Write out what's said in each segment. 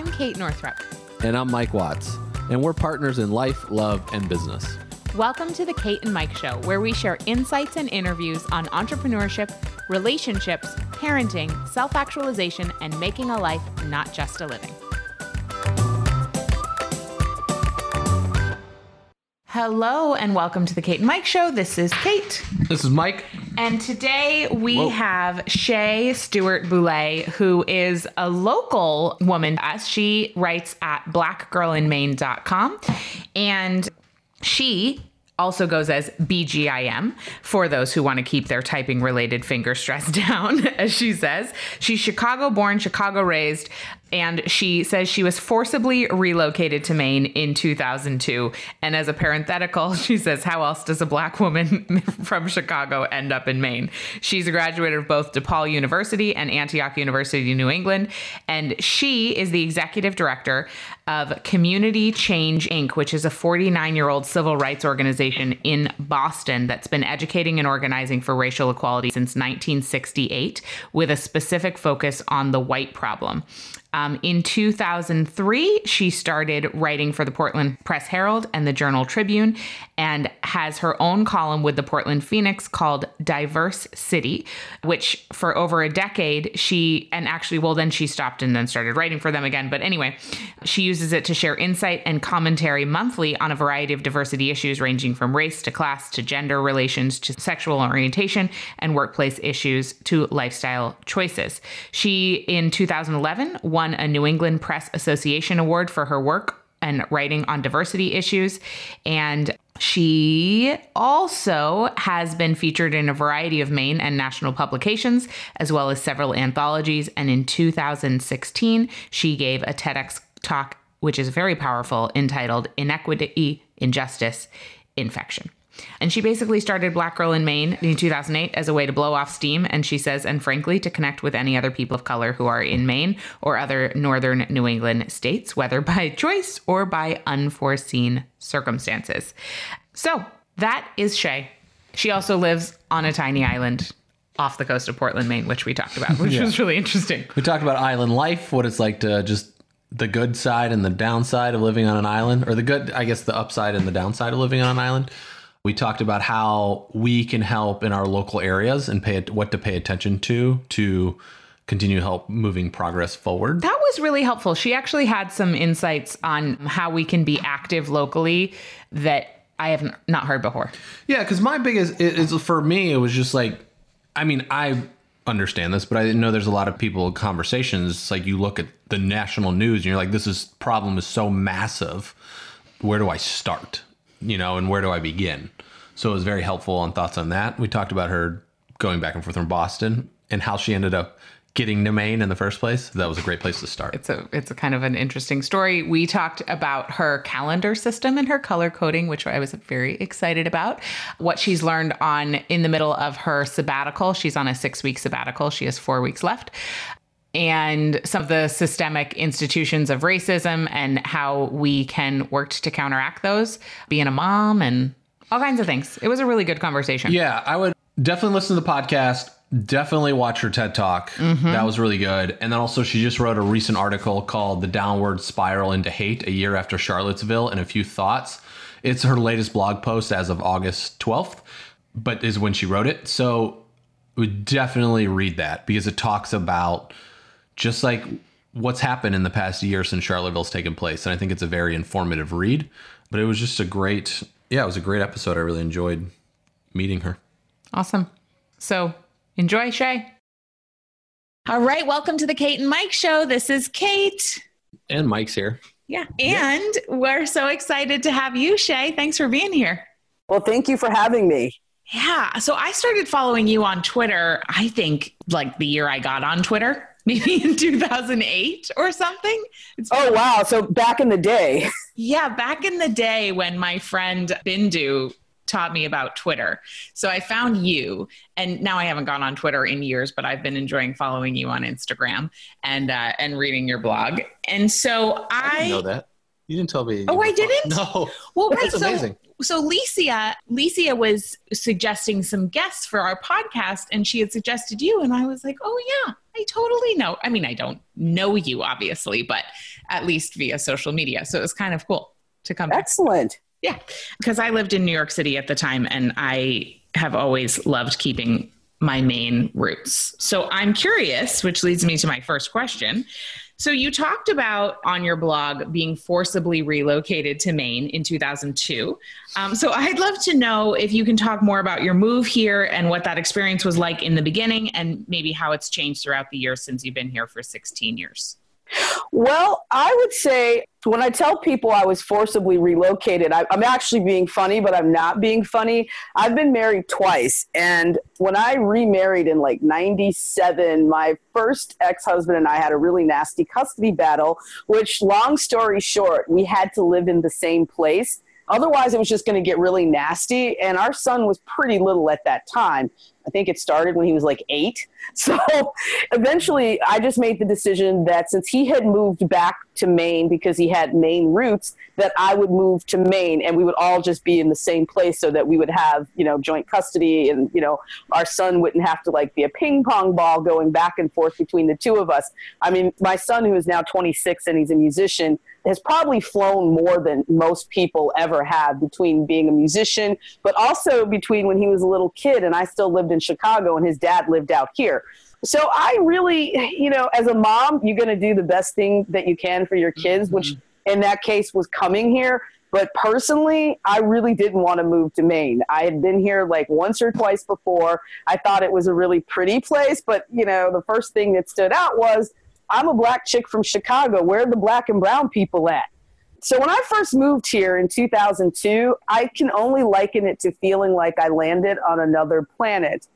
I'm Kate Northrup. And I'm Mike Watts. And we're partners in life, love, and business. Welcome to the Kate and Mike Show, where we share insights and interviews on entrepreneurship, relationships, parenting, self actualization, and making a life, not just a living. Hello, and welcome to the Kate and Mike Show. This is Kate. This is Mike. And today we Whoa. have Shay Stewart Bouley, who is a local woman. As she writes at blackgirlinmaine.com. And she also goes as BGIM for those who want to keep their typing related finger stress down, as she says. She's Chicago born, Chicago raised, and she says she was forcibly relocated to Maine in 2002. And as a parenthetical, she says, How else does a black woman from Chicago end up in Maine? She's a graduate of both DePaul University and Antioch University, New England. And she is the executive director of Community Change Inc., which is a 49 year old civil rights organization in Boston that's been educating and organizing for racial equality since 1968 with a specific focus on the white problem. Um, in 2003, she started writing for the Portland Press Herald and the Journal Tribune and has her own column with the Portland Phoenix called Diverse City, which for over a decade she, and actually, well, then she stopped and then started writing for them again. But anyway, she uses it to share insight and commentary monthly on a variety of diversity issues ranging from race to class to gender relations to sexual orientation and workplace issues to lifestyle choices. She, in 2011, won a New England Press Association Award for her work and writing on diversity issues. And she also has been featured in a variety of Maine and national publications, as well as several anthologies. And in 2016, she gave a TEDx talk, which is very powerful, entitled Inequity, Injustice, Infection. And she basically started Black Girl in Maine in 2008 as a way to blow off steam. And she says, and frankly, to connect with any other people of color who are in Maine or other northern New England states, whether by choice or by unforeseen circumstances. So that is Shay. She also lives on a tiny island off the coast of Portland, Maine, which we talked about, which Yeah. was really interesting. We talked about island life, what it's like to just the good side and the downside of living on an island, or the good, I guess, the upside and the downside of living on an island. We talked about how we can help in our local areas and pay what to pay attention to to continue to help moving progress forward. That was really helpful. She actually had some insights on how we can be active locally that I have not heard before. Yeah, because my biggest is for me, it was just like, I mean, I understand this, but I know there's a lot of people conversations. Like you look at the national news and you're like, this is problem is so massive. Where do I start? You know, and where do I begin? So it was very helpful on thoughts on that. We talked about her going back and forth from Boston and how she ended up getting to Maine in the first place. That was a great place to start. It's a it's a kind of an interesting story. We talked about her calendar system and her color coding, which I was very excited about. What she's learned on in the middle of her sabbatical. She's on a 6-week sabbatical. She has 4 weeks left. And some of the systemic institutions of racism and how we can work to counteract those, being a mom and all kinds of things. It was a really good conversation. Yeah, I would definitely listen to the podcast. Definitely watch her TED Talk. Mm-hmm. That was really good. And then also, she just wrote a recent article called The Downward Spiral into Hate a year after Charlottesville and a few thoughts. It's her latest blog post as of August 12th, but is when she wrote it. So, would definitely read that because it talks about just like what's happened in the past year since Charlottesville's taken place. And I think it's a very informative read. But it was just a great, yeah, it was a great episode. I really enjoyed meeting her. Awesome. So enjoy, Shay. All right. Welcome to the Kate and Mike show. This is Kate. And Mike's here. Yeah. And we're so excited to have you, Shay. Thanks for being here. Well, thank you for having me. Yeah. So I started following you on Twitter, I think like the year I got on Twitter, maybe in 2008 or something. It's Oh, wow. So back in the day. Yeah, back in the day when my friend Bindu taught me about Twitter. So I found you, and now I haven't gone on Twitter in years, but I've been enjoying following you on Instagram and uh, and reading your blog. And so I, I didn't know that. You didn't tell me. Oh, I didn't? No. well, right. That's So amazing. so Licia, Licia was suggesting some guests for our podcast, and she had suggested you, and I was like, oh yeah, I totally know. I mean, I don't know you obviously, but at least via social media. So it was kind of cool to come. Excellent. Back. Yeah, because I lived in New York City at the time, and I have always loved keeping my Maine roots. So I'm curious, which leads me to my first question. So you talked about on your blog being forcibly relocated to Maine in 2002. Um, so I'd love to know if you can talk more about your move here and what that experience was like in the beginning and maybe how it's changed throughout the years since you've been here for 16 years. Well, I would say when I tell people I was forcibly relocated, I, am actually being funny, but I'm not being funny. I've been married twice. And when I remarried in like 97, my first ex husband and I had a really nasty custody battle, which, long story short, we had to live in the same place. Otherwise, it was just going to get really nasty. And our son was pretty little at that time. I think it started when he was like eight. So eventually, I just made the decision that since he had moved back to Maine because he had Maine roots, that I would move to Maine and we would all just be in the same place so that we would have, you know, joint custody and, you know, our son wouldn't have to like be a ping pong ball going back and forth between the two of us. I mean, my son, who is now 26 and he's a musician, has probably flown more than most people ever have between being a musician, but also between when he was a little kid and I still lived in Chicago and his dad lived out here. So I really, you know, as a mom, you're going to do the best thing that you can for your kids, mm-hmm. which in that case was coming here. But personally, I really didn't want to move to Maine. I had been here like once or twice before. I thought it was a really pretty place, but you know, the first thing that stood out was I'm a black chick from Chicago. Where are the black and brown people at? So when I first moved here in 2002, I can only liken it to feeling like I landed on another planet.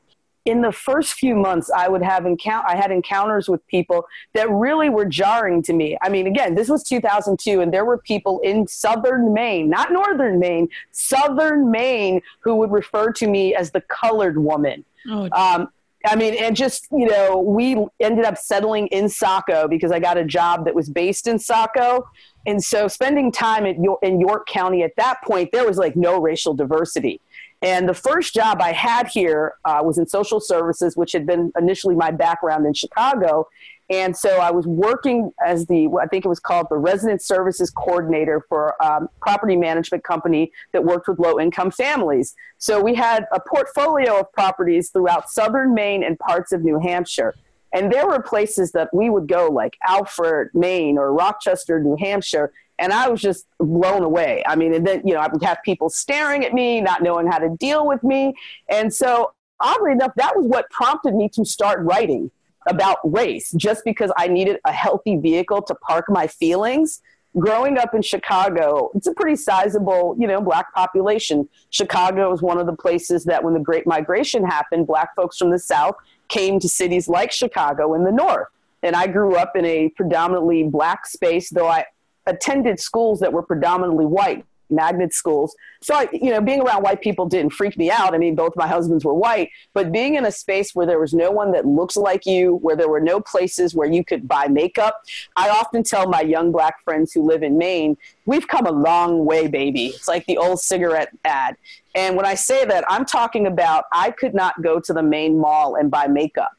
In the first few months, I would have encounter I had encounters with people that really were jarring to me. I mean, again, this was 2002, and there were people in southern Maine, not northern Maine, southern Maine, who would refer to me as the colored woman. Oh, um, I mean, and just, you know, we ended up settling in Saco because I got a job that was based in Saco. And so spending time at York, in York County at that point, there was like no racial diversity. And the first job I had here uh, was in social services, which had been initially my background in Chicago. And so I was working as the, I think it was called the resident services coordinator for a um, property management company that worked with low income families. So we had a portfolio of properties throughout southern Maine and parts of New Hampshire. And there were places that we would go, like Alfred, Maine, or Rochester, New Hampshire. And I was just blown away. I mean, and then, you know, I would have people staring at me, not knowing how to deal with me. And so, oddly enough, that was what prompted me to start writing about race just because I needed a healthy vehicle to park my feelings. Growing up in Chicago, it's a pretty sizable, you know, black population. Chicago is one of the places that when the Great Migration happened, black folks from the South came to cities like Chicago in the North. And I grew up in a predominantly black space, though I attended schools that were predominantly white magnet schools. So, I, you know, being around white people didn't freak me out. I mean, both my husbands were white, but being in a space where there was no one that looks like you, where there were no places where you could buy makeup, I often tell my young black friends who live in Maine, we've come a long way, baby. It's like the old cigarette ad. And when I say that, I'm talking about I could not go to the Maine Mall and buy makeup.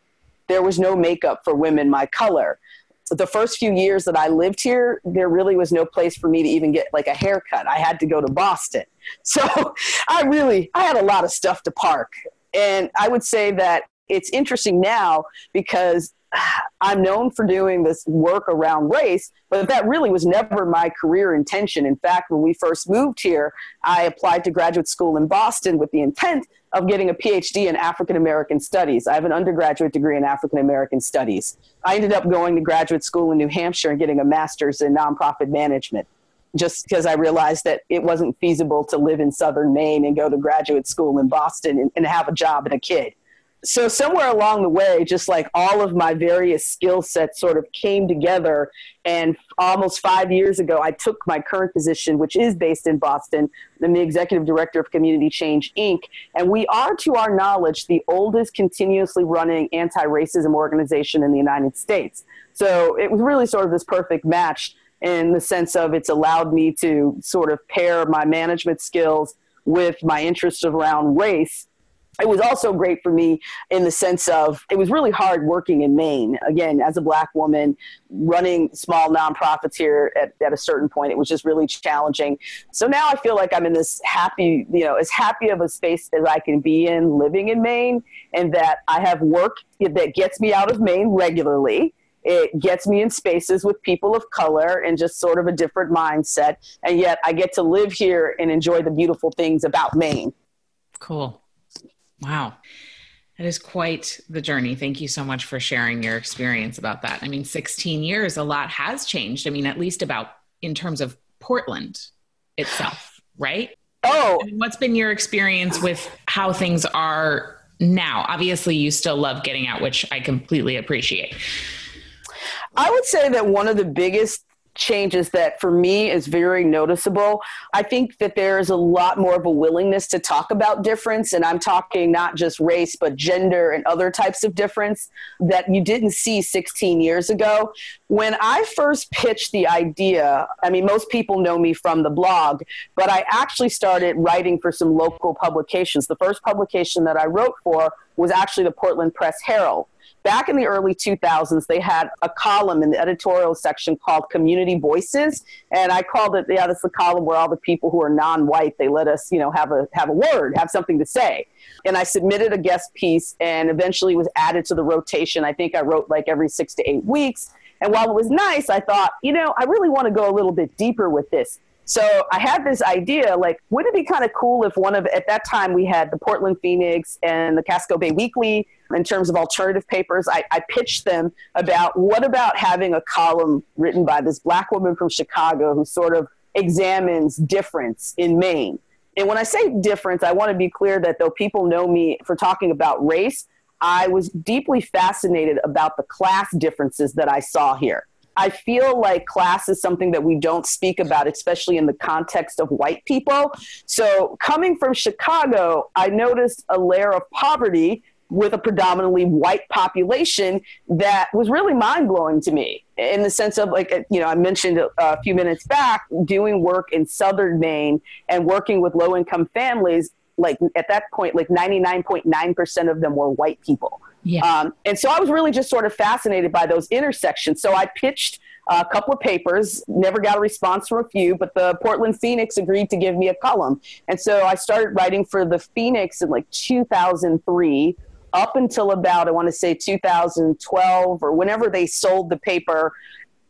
There was no makeup for women my color the first few years that I lived here, there really was no place for me to even get like a haircut. I had to go to Boston. So I really, I had a lot of stuff to park. And I would say that it's interesting now because I'm known for doing this work around race, but that really was never my career intention. In fact, when we first moved here, I applied to graduate school in Boston with the intent of getting a PhD in African American studies. I have an undergraduate degree in African American studies. I ended up going to graduate school in New Hampshire and getting a master's in nonprofit management just because I realized that it wasn't feasible to live in southern Maine and go to graduate school in Boston and, and have a job and a kid so somewhere along the way just like all of my various skill sets sort of came together. And almost five years ago i took my current position which is based in boston i'm the executive director of community change inc. And we are to our knowledge the oldest continuously running anti-racism organization in the united states. So it was really sort of this perfect match in the sense of it's allowed me to sort of pair my management skills with my interests around race it was also great for me in the sense of it was really hard working in Maine. Again, as a black woman running small nonprofits here at, at a certain point, it was just really challenging. So now I feel like I'm in this happy, you know, as happy of a space as I can be in living in Maine, and that I have work that gets me out of Maine regularly. It gets me in spaces with people of color and just sort of a different mindset. And yet I get to live here and enjoy the beautiful things about Maine. Cool. Wow. That is quite the journey. Thank you so much for sharing your experience about that. I mean, 16 years, a lot has changed. I mean, at least about in terms of Portland itself, right? Oh, I mean, what's been your experience with how things are now? Obviously, you still love getting out, which I completely appreciate. I would say that one of the biggest changes that for me is very noticeable. I think that there is a lot more of a willingness to talk about difference, and I'm talking not just race, but gender and other types of difference that you didn't see 16 years ago. When I first pitched the idea, I mean, most people know me from the blog, but I actually started writing for some local publications. The first publication that I wrote for was actually the Portland Press Herald back in the early 2000s, they had a column in the editorial section called Community Voices, and I called it, yeah, that's the column where all the people who are non-white they let us, you know, have a have a word, have something to say. And I submitted a guest piece, and eventually was added to the rotation. I think I wrote like every six to eight weeks. And while it was nice, I thought, you know, I really want to go a little bit deeper with this. So I had this idea, like, wouldn't it be kind of cool if one of, at that time we had the Portland Phoenix and the Casco Bay Weekly in terms of alternative papers. I, I pitched them about what about having a column written by this black woman from Chicago who sort of examines difference in Maine. And when I say difference, I want to be clear that though people know me for talking about race, I was deeply fascinated about the class differences that I saw here. I feel like class is something that we don't speak about, especially in the context of white people. So, coming from Chicago, I noticed a layer of poverty with a predominantly white population that was really mind blowing to me in the sense of like you know I mentioned a few minutes back doing work in southern Maine and working with low income families like at that point like 99.9% of them were white people yeah. Um, and so I was really just sort of fascinated by those intersections. So I pitched a couple of papers, never got a response from a few, but the Portland Phoenix agreed to give me a column. And so I started writing for the Phoenix in like 2003 up until about, I want to say 2012 or whenever they sold the paper.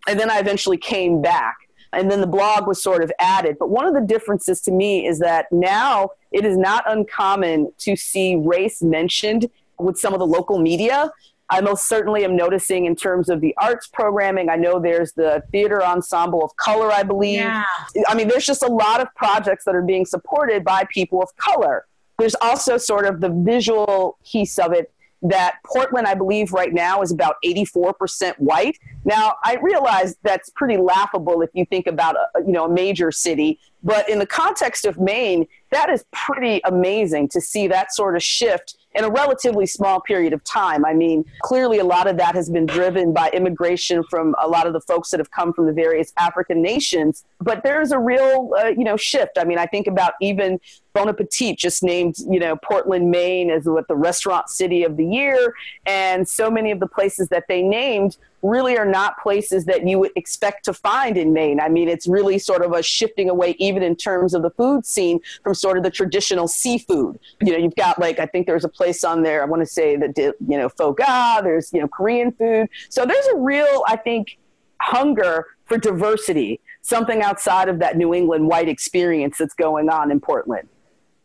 And then I eventually came back. And then the blog was sort of added. But one of the differences to me is that now it is not uncommon to see race mentioned with some of the local media. I most certainly am noticing in terms of the arts programming. I know there's the theater ensemble of color, I believe. Yeah. I mean, there's just a lot of projects that are being supported by people of color. There's also sort of the visual piece of it that Portland, I believe, right now is about 84% white. Now, I realize that's pretty laughable if you think about a, you know a major city, but in the context of Maine, that is pretty amazing to see that sort of shift in a relatively small period of time. I mean, clearly a lot of that has been driven by immigration from a lot of the folks that have come from the various African nations, but there's a real, uh, you know, shift. I mean, I think about even Bon Appetit just named, you know, Portland, Maine as what the restaurant city of the year, and so many of the places that they named really are not places that you would expect to find in Maine. I mean, it's really sort of a shifting away, even in terms of the food scene, from sort of the traditional seafood. You know, you've got like, I think there's a place on there, I want to say that, you know, foie there's, you know, Korean food. So there's a real, I think, hunger for diversity, something outside of that New England white experience that's going on in Portland.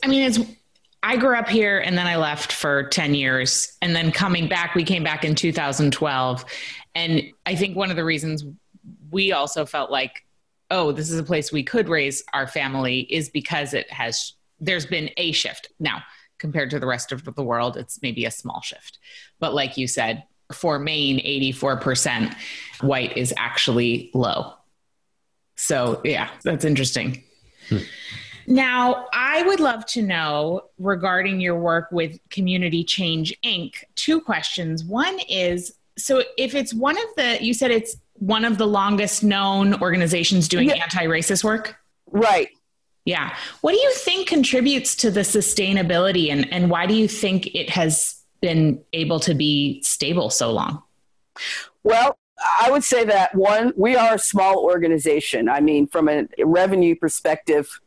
I mean, it's I grew up here and then I left for 10 years. And then coming back, we came back in 2012. And I think one of the reasons we also felt like, oh, this is a place we could raise our family is because it has, there's been a shift. Now, compared to the rest of the world, it's maybe a small shift. But like you said, for Maine, 84% white is actually low. So, yeah, that's interesting. Hmm. Now, I would love to know regarding your work with Community Change Inc. Two questions. One is so if it's one of the, you said it's one of the longest known organizations doing yeah. anti racist work? Right. Yeah. What do you think contributes to the sustainability and, and why do you think it has been able to be stable so long? Well, I would say that one, we are a small organization. I mean, from a revenue perspective,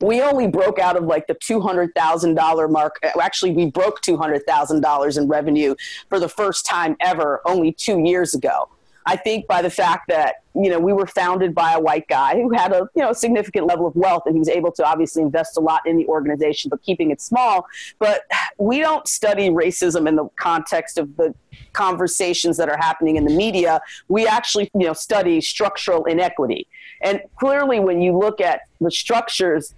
we only broke out of like the $200,000 mark. Uh, actually, we broke $200,000 in revenue for the first time ever only two years ago. I think by the fact that you know we were founded by a white guy who had a you know significant level of wealth and he was able to obviously invest a lot in the organization but keeping it small but we don't study racism in the context of the conversations that are happening in the media we actually you know study structural inequity and clearly when you look at the structures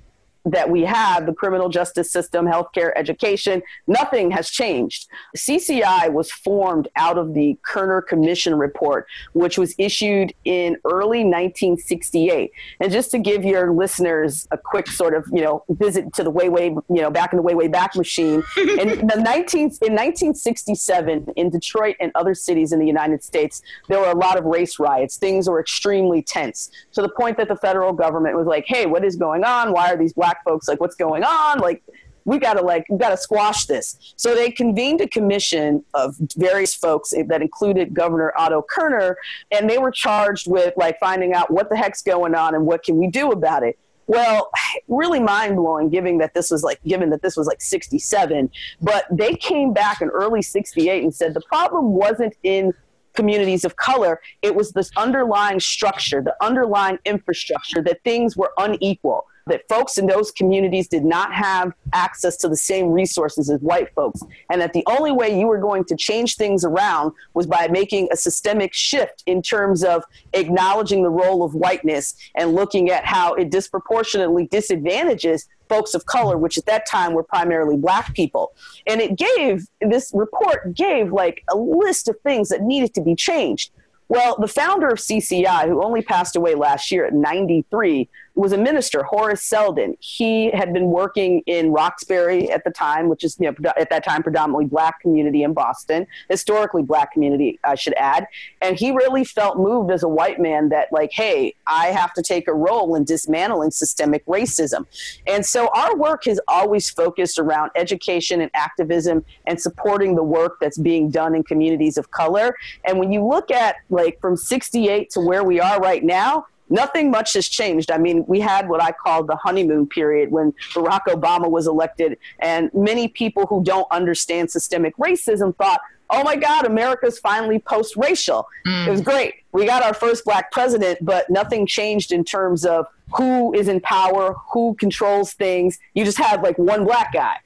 that we have the criminal justice system, healthcare, education, nothing has changed. CCI was formed out of the Kerner Commission report, which was issued in early 1968. And just to give your listeners a quick sort of, you know, visit to the way, way, you know, back in the way, way back machine, in the 19, in 1967 in Detroit and other cities in the United States, there were a lot of race riots. Things were extremely tense to the point that the federal government was like, hey, what is going on? Why are these black black folks like what's going on? Like we got to like we got to squash this. So they convened a commission of various folks that included governor otto kerner and they were charged with like finding out what the heck's going on and what can we do about it. Well really mind-blowing given that this was like given that this was like 67 but they came back in early 68 and said the problem wasn't in communities of color it was this underlying structure the underlying infrastructure that things were unequal that folks in those communities did not have access to the same resources as white folks, and that the only way you were going to change things around was by making a systemic shift in terms of acknowledging the role of whiteness and looking at how it disproportionately disadvantages folks of color, which at that time were primarily black people. And it gave, this report gave like a list of things that needed to be changed. Well, the founder of CCI, who only passed away last year at 93, was a minister, Horace Seldon. He had been working in Roxbury at the time, which is you know, at that time predominantly black community in Boston, historically black community, I should add. And he really felt moved as a white man that, like, hey, I have to take a role in dismantling systemic racism. And so our work has always focused around education and activism and supporting the work that's being done in communities of color. And when you look at like from 68 to where we are right now, nothing much has changed. I mean, we had what I call the honeymoon period when Barack Obama was elected, and many people who don't understand systemic racism thought, oh my God, America's finally post racial. Mm. It was great. We got our first black president, but nothing changed in terms of who is in power, who controls things. You just have like one black guy.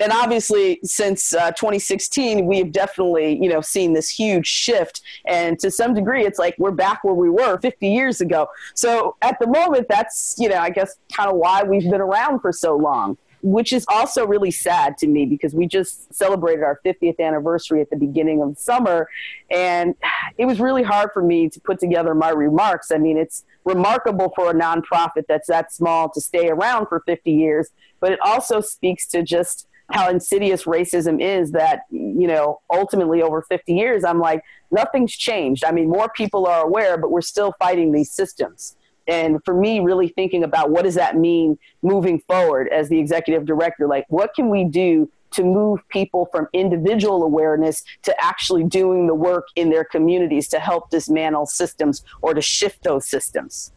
And obviously, since uh, 2016, we have definitely, you know, seen this huge shift. And to some degree, it's like we're back where we were 50 years ago. So at the moment, that's, you know, I guess kind of why we've been around for so long which is also really sad to me because we just celebrated our 50th anniversary at the beginning of summer. And it was really hard for me to put together my remarks. I mean, it's remarkable for a nonprofit that's that small to stay around for 50 years, but it also speaks to just how insidious racism is that, you know, ultimately over 50 years, I'm like, nothing's changed. I mean, more people are aware, but we're still fighting these systems and for me really thinking about what does that mean moving forward as the executive director like what can we do to move people from individual awareness to actually doing the work in their communities to help dismantle systems or to shift those systems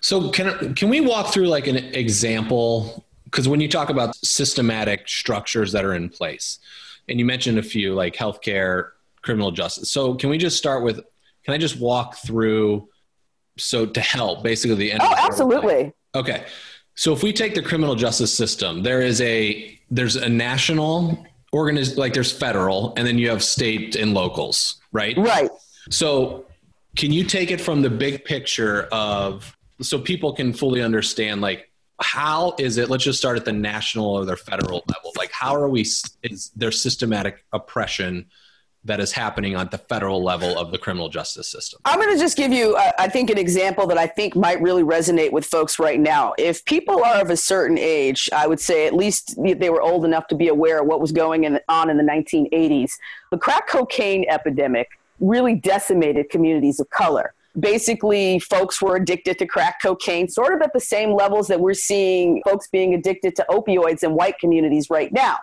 so can can we walk through like an example because when you talk about systematic structures that are in place and you mentioned a few like healthcare criminal justice. So can we just start with can i just walk through so to help basically the end oh absolutely. Okay. So if we take the criminal justice system there is a there's a national organiz like there's federal and then you have state and locals right? Right. So can you take it from the big picture of so people can fully understand like how is it let's just start at the national or the federal level like how are we is there systematic oppression that is happening at the federal level of the criminal justice system? I'm going to just give you, uh, I think, an example that I think might really resonate with folks right now. If people are of a certain age, I would say at least they were old enough to be aware of what was going in, on in the 1980s. The crack cocaine epidemic really decimated communities of color. Basically folks were addicted to crack cocaine, sort of at the same levels that we're seeing folks being addicted to opioids in white communities right now.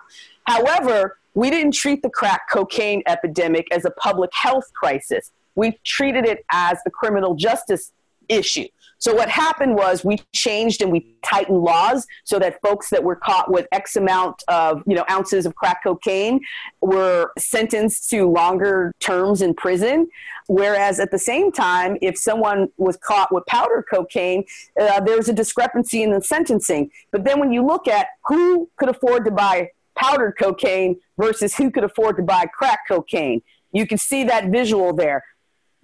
However, we didn't treat the crack cocaine epidemic as a public health crisis. We treated it as a criminal justice issue. So what happened was we changed and we tightened laws so that folks that were caught with X amount of you know ounces of crack cocaine were sentenced to longer terms in prison. Whereas at the same time, if someone was caught with powder cocaine, uh, there's a discrepancy in the sentencing. But then when you look at who could afford to buy powdered cocaine versus who could afford to buy crack cocaine, you can see that visual there.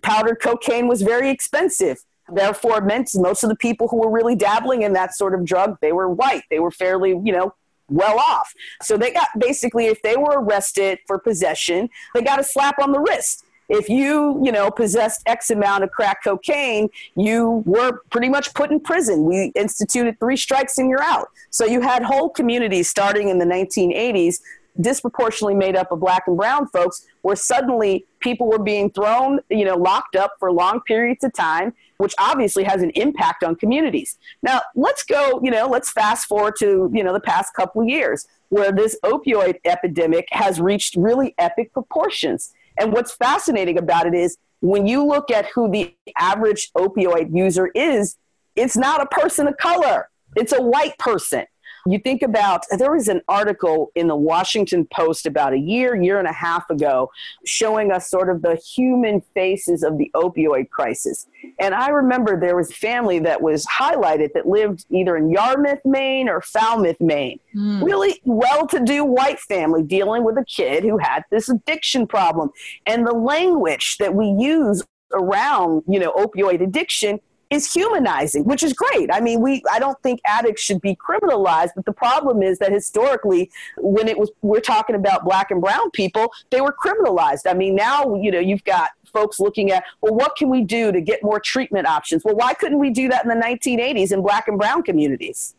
Powdered cocaine was very expensive therefore meant most of the people who were really dabbling in that sort of drug they were white. They were fairly you know well off. So they got basically if they were arrested for possession they got a slap on the wrist. If you you know possessed x amount of crack cocaine you were pretty much put in prison. We instituted three strikes and you're out. So you had whole communities starting in the 1980s disproportionately made up of black and brown folks where suddenly people were being thrown you know locked up for long periods of time which obviously has an impact on communities. Now let's go you know let's fast forward to you know the past couple of years where this opioid epidemic has reached really epic proportions. And what's fascinating about it is when you look at who the average opioid user is it's not a person of color. It's a white person you think about there was an article in the Washington Post about a year, year and a half ago, showing us sort of the human faces of the opioid crisis. And I remember there was a family that was highlighted that lived either in Yarmouth, Maine or Falmouth, Maine. Mm. Really well to do white family dealing with a kid who had this addiction problem. And the language that we use around, you know, opioid addiction is humanizing, which is great. I mean, we I don't think addicts should be criminalized, but the problem is that historically, when it was we're talking about black and brown people, they were criminalized. I mean, now you know you've got folks looking at well, what can we do to get more treatment options? Well, why couldn't we do that in the 1980s in black and brown communities?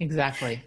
Exactly.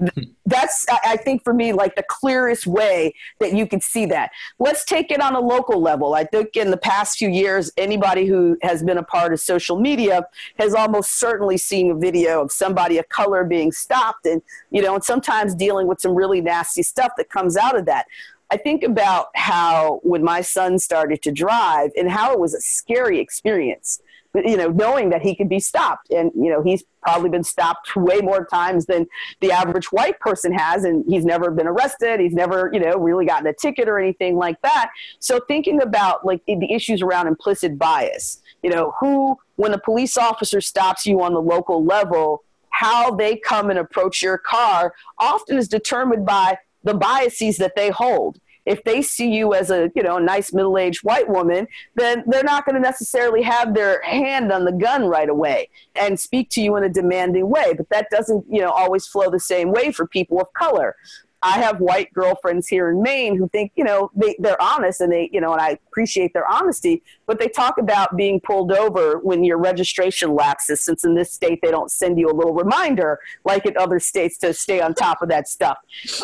That's, I think, for me, like the clearest way that you can see that. Let's take it on a local level. I think in the past few years, anybody who has been a part of social media has almost certainly seen a video of somebody of color being stopped and, you know, and sometimes dealing with some really nasty stuff that comes out of that. I think about how when my son started to drive and how it was a scary experience you know, knowing that he could be stopped. And, you know, he's probably been stopped way more times than the average white person has. And he's never been arrested. He's never, you know, really gotten a ticket or anything like that. So thinking about like the issues around implicit bias, you know, who, when a police officer stops you on the local level, how they come and approach your car often is determined by the biases that they hold if they see you as a you know nice middle-aged white woman then they're not going to necessarily have their hand on the gun right away and speak to you in a demanding way. But that doesn't you know always flow the same way for people of color I have white girlfriends here in Maine who think, you know, they, they're honest and they, you know, and I appreciate their honesty, but they talk about being pulled over when your registration lapses, since in this state they don't send you a little reminder like in other states to stay on top of that stuff.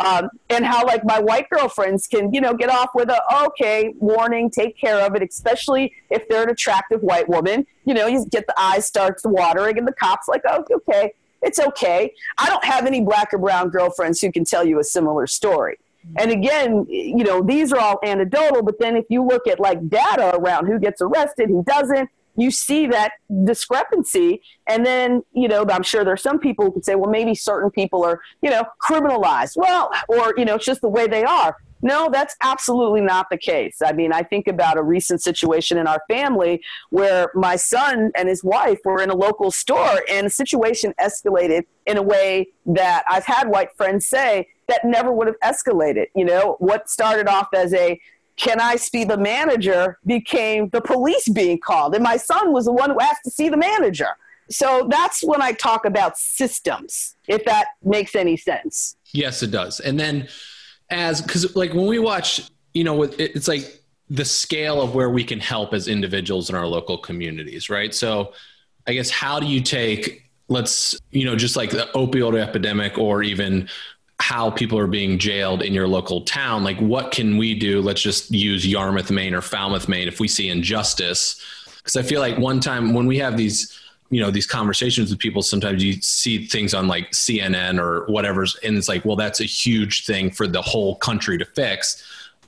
Um, and how, like, my white girlfriends can, you know, get off with a, okay, warning, take care of it, especially if they're an attractive white woman. You know, you get the eyes starts watering and the cop's like, oh, okay it's okay. I don't have any black or brown girlfriends who can tell you a similar story. Mm-hmm. And again, you know, these are all anecdotal, but then if you look at like data around who gets arrested, who doesn't, you see that discrepancy. And then, you know, I'm sure there's some people who could say, well, maybe certain people are, you know, criminalized. Well, or, you know, it's just the way they are. No, that's absolutely not the case. I mean, I think about a recent situation in our family where my son and his wife were in a local store and the situation escalated in a way that I've had white friends say that never would have escalated. You know, what started off as a can I see the manager became the police being called. And my son was the one who asked to see the manager. So that's when I talk about systems, if that makes any sense. Yes, it does. And then as because like when we watch, you know, it's like the scale of where we can help as individuals in our local communities, right? So, I guess how do you take let's you know just like the opioid epidemic or even how people are being jailed in your local town like what can we do let's just use yarmouth maine or falmouth maine if we see injustice because I feel like one time when we have these you know these conversations with people sometimes you see things on like cnn or whatever's and it's like well that's a huge thing for the whole country to fix.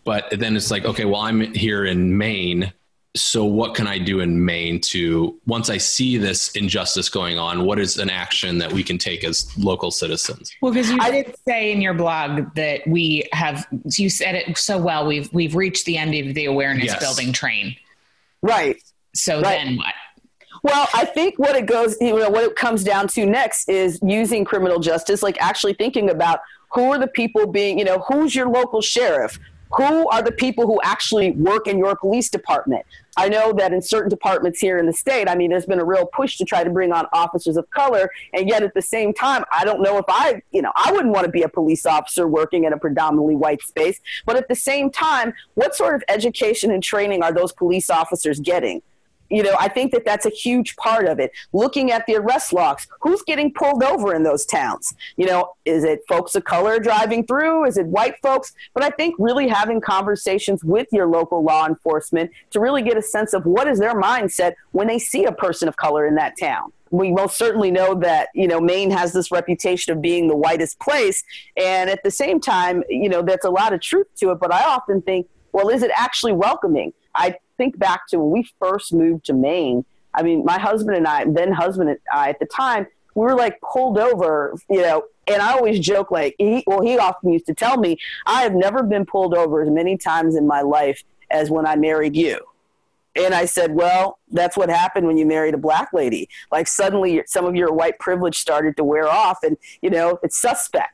But then it's like okay well i'm here in maine. So what can i do in maine to once i see this injustice going on what is an action that we can take as local citizens? Well because you I did say in your blog that we have you said it so well we've we've reached the end of the awareness yes. building train. Right. So right. then what well, I think what it goes, you know, what it comes down to next is using criminal justice, like actually thinking about who are the people being, you know, who's your local sheriff? Who are the people who actually work in your police department? I know that in certain departments here in the state, I mean, there's been a real push to try to bring on officers of color. And yet at the same time, I don't know if I, you know, I wouldn't want to be a police officer working in a predominantly white space. But at the same time, what sort of education and training are those police officers getting? You know, I think that that's a huge part of it. Looking at the arrest logs, who's getting pulled over in those towns? You know, is it folks of color driving through? Is it white folks? But I think really having conversations with your local law enforcement to really get a sense of what is their mindset when they see a person of color in that town. We most certainly know that, you know, Maine has this reputation of being the whitest place. And at the same time, you know, that's a lot of truth to it. But I often think, well, is it actually welcoming? I think back to when we first moved to Maine. I mean, my husband and I, then husband and I at the time, we were like pulled over, you know, and I always joke like, he, well, he often used to tell me, I have never been pulled over as many times in my life as when I married you. And I said, well, that's what happened when you married a black lady. Like suddenly some of your white privilege started to wear off and, you know, it's suspect.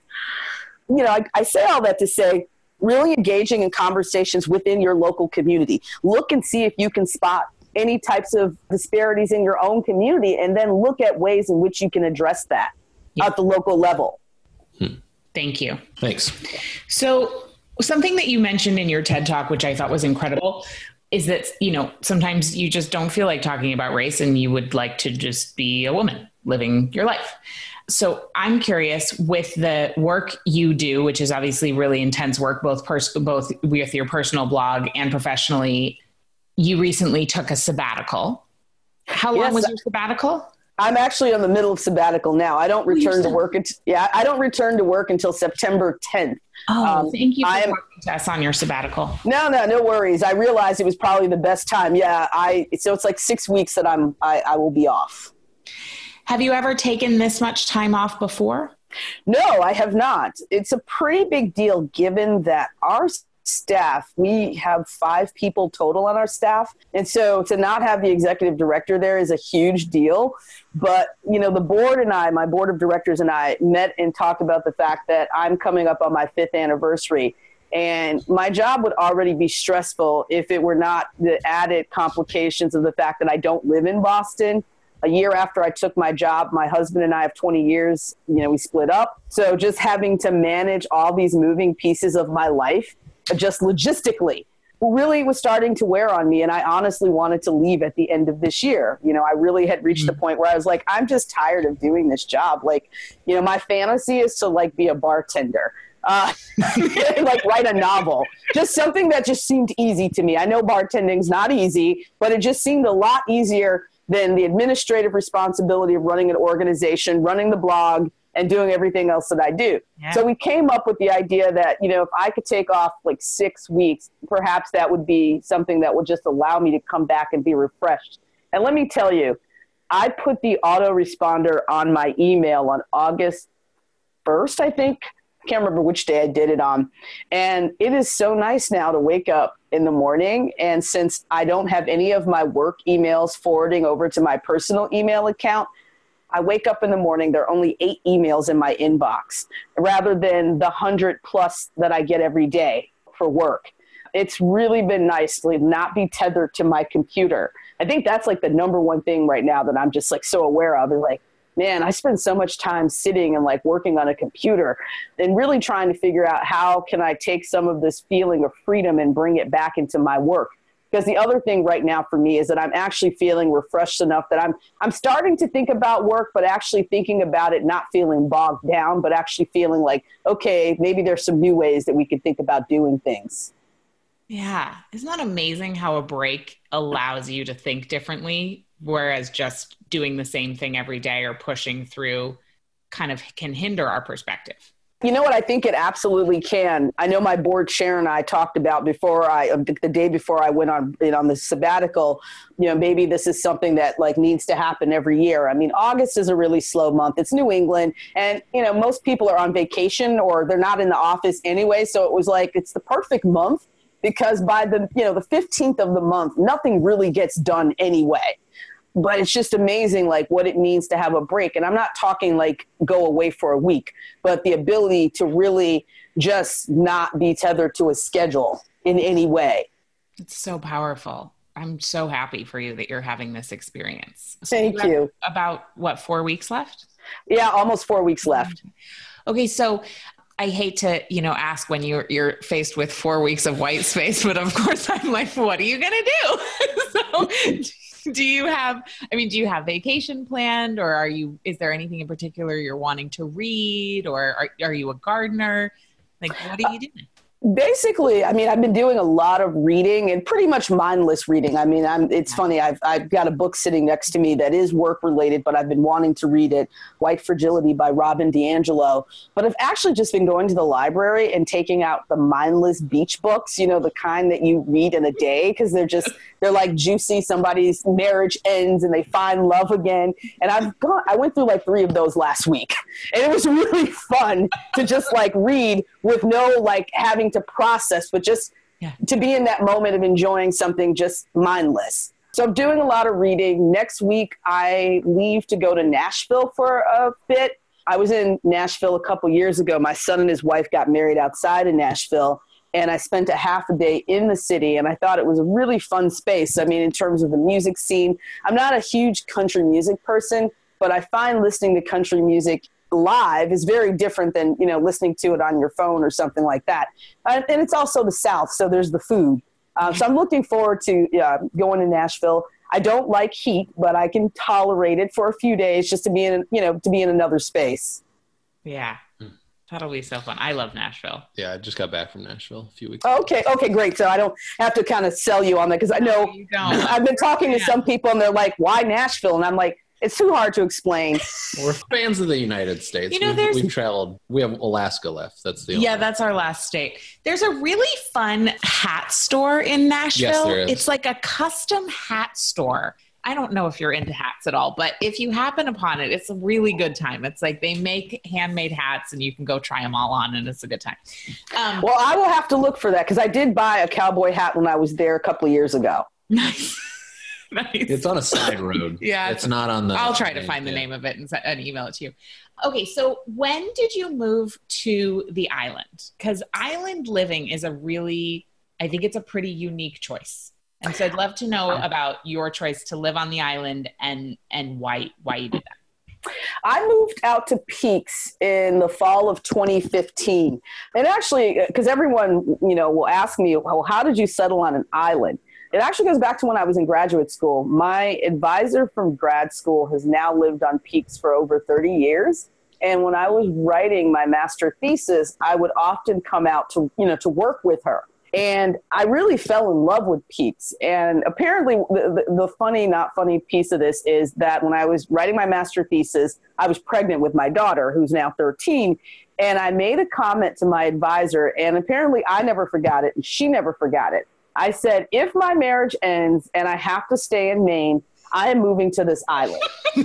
You know, I, I say all that to say, really engaging in conversations within your local community. Look and see if you can spot any types of disparities in your own community and then look at ways in which you can address that yeah. at the local level. Hmm. Thank you. Thanks. So, something that you mentioned in your TED talk, which I thought was incredible, is that, you know, sometimes you just don't feel like talking about race and you would like to just be a woman living your life. So I'm curious with the work you do, which is obviously really intense work, both pers- both with your personal blog and professionally. You recently took a sabbatical. How long yes, was your sabbatical? I'm actually in the middle of sabbatical now. I don't oh, return to work. Until, yeah, I don't return to work until September 10th. Oh, um, thank you for am, talking to us on your sabbatical. No, no, no worries. I realized it was probably the best time. Yeah, I so it's like six weeks that I'm I, I will be off. Have you ever taken this much time off before? No, I have not. It's a pretty big deal given that our staff, we have five people total on our staff. And so to not have the executive director there is a huge deal. But, you know, the board and I, my board of directors and I met and talked about the fact that I'm coming up on my fifth anniversary. And my job would already be stressful if it were not the added complications of the fact that I don't live in Boston a year after I took my job, my husband and I have 20 years, you know, we split up. So just having to manage all these moving pieces of my life, just logistically, really was starting to wear on me. And I honestly wanted to leave at the end of this year. You know, I really had reached mm-hmm. the point where I was like, I'm just tired of doing this job. Like, you know, my fantasy is to like be a bartender. Uh, like write a novel. Just something that just seemed easy to me. I know bartending's not easy, but it just seemed a lot easier than the administrative responsibility of running an organization, running the blog, and doing everything else that I do. Yeah. So we came up with the idea that, you know, if I could take off like six weeks, perhaps that would be something that would just allow me to come back and be refreshed. And let me tell you, I put the autoresponder on my email on August 1st, I think. Can't remember which day I did it on. And it is so nice now to wake up in the morning. And since I don't have any of my work emails forwarding over to my personal email account, I wake up in the morning, there are only eight emails in my inbox rather than the hundred plus that I get every day for work. It's really been nice to not be tethered to my computer. I think that's like the number one thing right now that I'm just like so aware of is like, man, I spend so much time sitting and like working on a computer and really trying to figure out how can I take some of this feeling of freedom and bring it back into my work. Because the other thing right now for me is that I'm actually feeling refreshed enough that I'm I'm starting to think about work, but actually thinking about it, not feeling bogged down, but actually feeling like, okay, maybe there's some new ways that we could think about doing things. Yeah. Isn't that amazing how a break allows you to think differently, whereas just doing the same thing every day or pushing through kind of can hinder our perspective? You know what? I think it absolutely can. I know my board chair and I talked about before I, uh, the day before I went on you know, on the sabbatical. You know, maybe this is something that like needs to happen every year. I mean, August is a really slow month. It's New England, and you know, most people are on vacation or they're not in the office anyway. So it was like it's the perfect month because by the you know the 15th of the month, nothing really gets done anyway but it's just amazing like what it means to have a break. And i'm not talking like go away for a week but the ability to really just not be tethered to a schedule in any way. It's so powerful. I'm so happy for you that you're having this experience. So thank you, you. about what four weeks left? Yeah almost four weeks left. Mm-hmm. Okay so I hate to, you know, ask when you're you're faced with four weeks of white space, but of course I'm like, what are you gonna do? so do you have i mean do you have vacation planned or are you is there anything in particular you're wanting to read or are, are you a gardener? Like what are you uh, doing basically i mean i've been doing a lot of reading and pretty much mindless reading. I mean i'm it's funny i've, I've got a book sitting next to me that is work related but i've been wanting to read it white fragility by robin diangelo but i've actually just been going to the library and taking out the mindless beach books you know the kind that you read in a day because they're just they're like juicy somebody's marriage ends and they find love again. And i've gone i went through like three of those last week. And it was really fun to just like read with no like having to process, but just yeah. to be in that moment of enjoying something just mindless. So I'm doing a lot of reading. Next week, I leave to go to Nashville for a bit. I was in Nashville a couple years ago. My son and his wife got married outside of Nashville, and I spent a half a day in the city, and I thought it was a really fun space. I mean, in terms of the music scene, I'm not a huge country music person, but I find listening to country music live is very different than you know listening to it on your phone or something like that. Uh, and it's also the South, so there's the food. Uh, so I'm looking forward to uh, going to Nashville. I don't like heat, but I can tolerate it for a few days just to be in you know to be in another space. Yeah. That'll be so fun. I love Nashville. Yeah, I just got back from Nashville a few weeks. Okay, ago. okay, great. So I don't have to kind of sell you on that because I know no, I've been talking to some people and they're like, "Why Nashville?" And I'm like, it's too hard to explain. We're fans of the United States. You know, we've, there's, we've traveled. We have Alaska left. That's the yeah. That's our last state. There's a really fun hat store in Nashville. Yes, there is. It's like a custom hat store. I don't know if you're into hats at all, but if you happen upon it, it's a really good time. It's like they make handmade hats and you can go try them all on and it's a good time. Um, well, I will have to look for that because I did buy a cowboy hat when I was there a couple of years ago. Nice. nice. It's on a side road. yeah. It's not on the. I'll try to find the name of it and, and email it to you. Okay, so when did you move to the island? Because island living is a really, I think it's a pretty unique choice. And so I'd love to know about your choice to live on the island and and why why you did that. I moved out to Peaks in the fall of 2015. And actually, uh, because everyone, you know, will ask me, well, how did you settle on an island? It actually goes back to when I was in graduate school. My advisor from grad school has now lived on Peaks for over 30 years. And when I was writing my master thesis, I would often come out to, you know, to work with her. And I really fell in love with Peaks. And apparently, the, the, the, funny, not funny piece of this is that when I was writing my master thesis, I was pregnant with my daughter, who's now 13. And I made a comment to my advisor, and apparently I never forgot it, and she never forgot it. I said, if my marriage ends and I have to stay in Maine, I am moving to this island.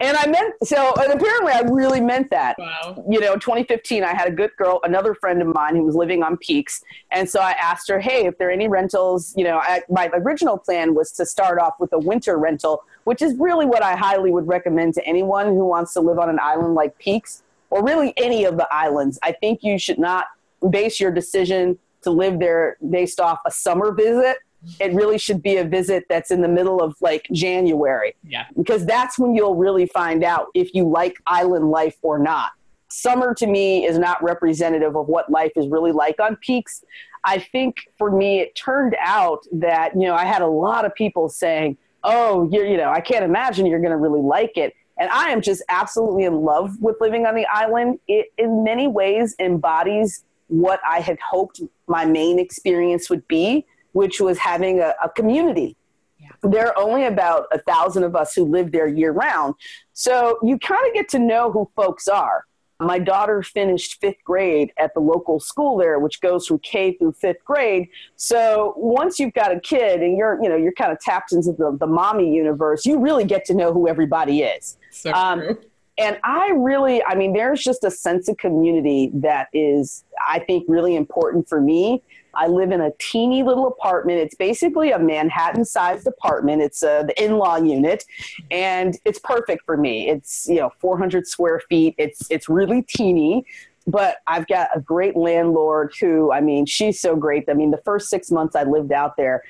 and I meant so, and apparently I really meant that. Wow. You know, 2015, I had a good girl, another friend of mine who was living on Peaks. And so I asked her, hey, if there are any rentals, you know, I, my original plan was to start off with a winter rental, which is really what I highly would recommend to anyone who wants to live on an island like Peaks or really any of the islands. I think you should not base your decision to live there based off a summer visit it really should be a visit that's in the middle of like January. Yeah. Because that's when you'll really find out if you like island life or not. Summer to me is not representative of what life is really like on peaks. I think for me, it turned out that, you know, I had a lot of people saying, oh, you're, you know, I can't imagine you're going to really like it. And I am just absolutely in love with living on the island. It in many ways embodies what I had hoped my Maine experience would be, which was having a, a community. Yeah. There are only about a thousand of us who live there year round. So you kind of get to know who folks are. My daughter finished fifth grade at the local school there, which goes from K through fifth grade. So once you've got a kid and you're, you know, you're kind of tapped into the, the mommy universe, you really get to know who everybody is. So um, and I really, I mean, there's just a sense of community that is, I think, really important for me. I live in a teeny little apartment. It's basically a Manhattan sized apartment. It's uh, the in law unit, and it's perfect for me. It's, you know, 400 square feet. It's, it's really teeny but I've got a great landlord who, I mean, she's so great. I mean, the first six months I lived out there,